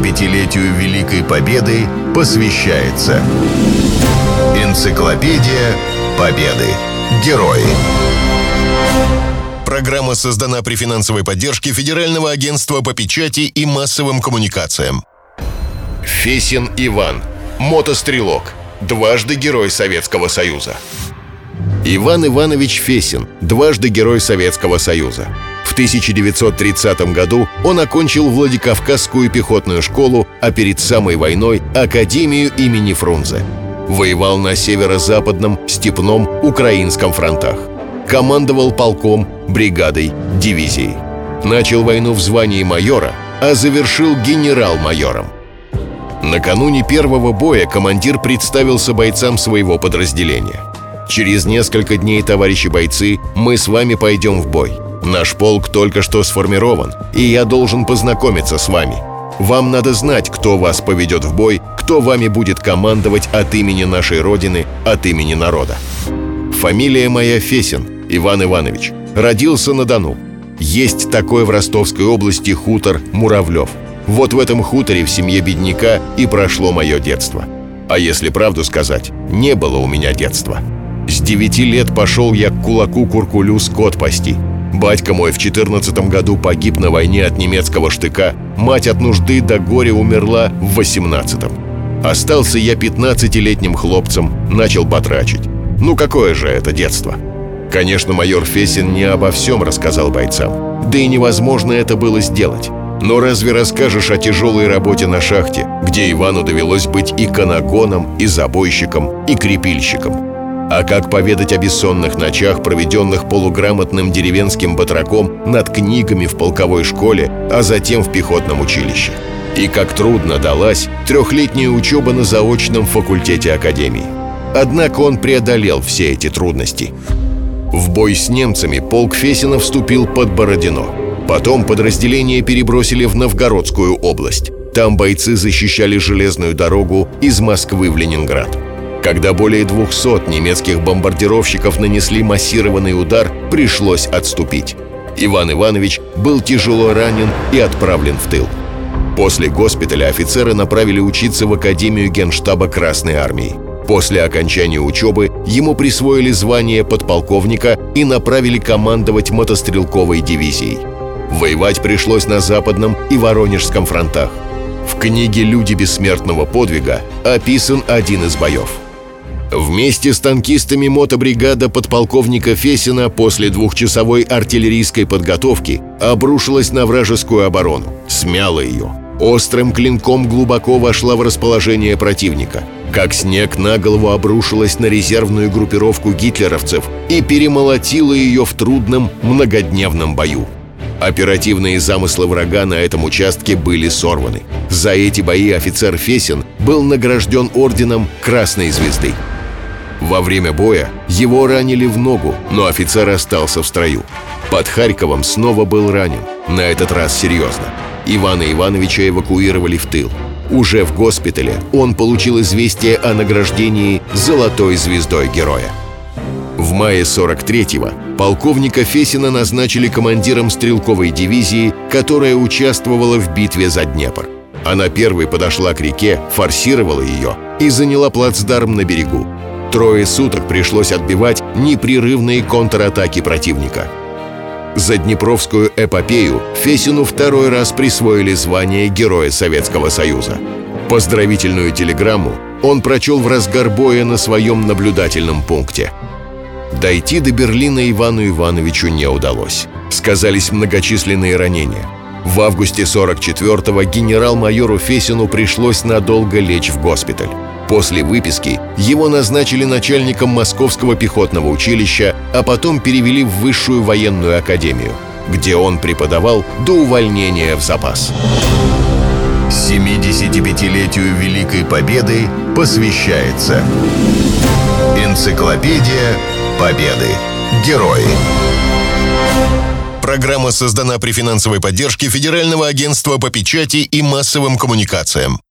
75-летию Великой Победы посвящается Энциклопедия Победы. Герои. Программа создана при финансовой поддержке Федерального агентства по печати и массовым коммуникациям. Фесин Иван. Мотострелок. Дважды Герой Советского Союза. Иван Иванович Фесин. Дважды Герой Советского Союза. В 1930 году он окончил Владикавказскую пехотную школу, а перед самой войной – Академию имени Фрунзе. Воевал на северо-западном, степном, украинском фронтах. Командовал полком, бригадой, дивизией. Начал войну в звании майора, а завершил генерал-майором. Накануне первого боя командир представился бойцам своего подразделения. «Через несколько дней, товарищи бойцы, мы с вами пойдем в бой. Наш полк только что сформирован, и я должен познакомиться с вами. Вам надо знать, кто вас поведет в бой, кто вами будет командовать от имени нашей Родины, от имени народа. Фамилия моя Фесин, Иван Иванович. Родился на Дону. Есть такой в Ростовской области хутор Муравлев. Вот в этом хуторе в семье бедняка и прошло мое детство. А если правду сказать, не было у меня детства. С девяти лет пошел я к кулаку Куркулю скот пасти – Батька мой в 14 году погиб на войне от немецкого штыка, мать от нужды до горя умерла в 18-м. Остался я 15-летним хлопцем, начал батрачить. Ну какое же это детство? Конечно, майор Фесин не обо всем рассказал бойцам. Да и невозможно это было сделать. Но разве расскажешь о тяжелой работе на шахте, где Ивану довелось быть и канагоном, и забойщиком, и крепильщиком? А как поведать о бессонных ночах, проведенных полуграмотным деревенским батраком над книгами в полковой школе, а затем в пехотном училище? И как трудно далась трехлетняя учеба на заочном факультете Академии. Однако он преодолел все эти трудности. В бой с немцами полк Фесина вступил под Бородино. Потом подразделение перебросили в Новгородскую область. Там бойцы защищали железную дорогу из Москвы в Ленинград. Когда более 200 немецких бомбардировщиков нанесли массированный удар, пришлось отступить. Иван Иванович был тяжело ранен и отправлен в тыл. После госпиталя офицеры направили учиться в Академию Генштаба Красной Армии. После окончания учебы ему присвоили звание подполковника и направили командовать мотострелковой дивизией. Воевать пришлось на Западном и Воронежском фронтах. В книге «Люди бессмертного подвига» описан один из боев – Вместе с танкистами мотобригада подполковника Фесина после двухчасовой артиллерийской подготовки обрушилась на вражескую оборону, смяла ее. Острым клинком глубоко вошла в расположение противника. Как снег на голову обрушилась на резервную группировку гитлеровцев и перемолотила ее в трудном многодневном бою. Оперативные замыслы врага на этом участке были сорваны. За эти бои офицер Фесин был награжден орденом Красной Звезды. Во время боя его ранили в ногу, но офицер остался в строю. Под Харьковом снова был ранен, на этот раз серьезно. Ивана Ивановича эвакуировали в тыл. Уже в госпитале он получил известие о награждении «Золотой звездой героя». В мае 43-го полковника Фесина назначили командиром стрелковой дивизии, которая участвовала в битве за Днепр. Она первой подошла к реке, форсировала ее и заняла плацдарм на берегу. Трое суток пришлось отбивать непрерывные контратаки противника. За Днепровскую эпопею Фесину второй раз присвоили звание Героя Советского Союза. Поздравительную телеграмму он прочел в разгар боя на своем наблюдательном пункте. Дойти до Берлина Ивану Ивановичу не удалось. Сказались многочисленные ранения. В августе 44-го генерал-майору Фесину пришлось надолго лечь в госпиталь. После выписки его назначили начальником Московского пехотного училища, а потом перевели в Высшую военную академию, где он преподавал до увольнения в запас. 75-летию Великой Победы посвящается Энциклопедия Победы. Герои. Программа создана при финансовой поддержке Федерального агентства по печати и массовым коммуникациям.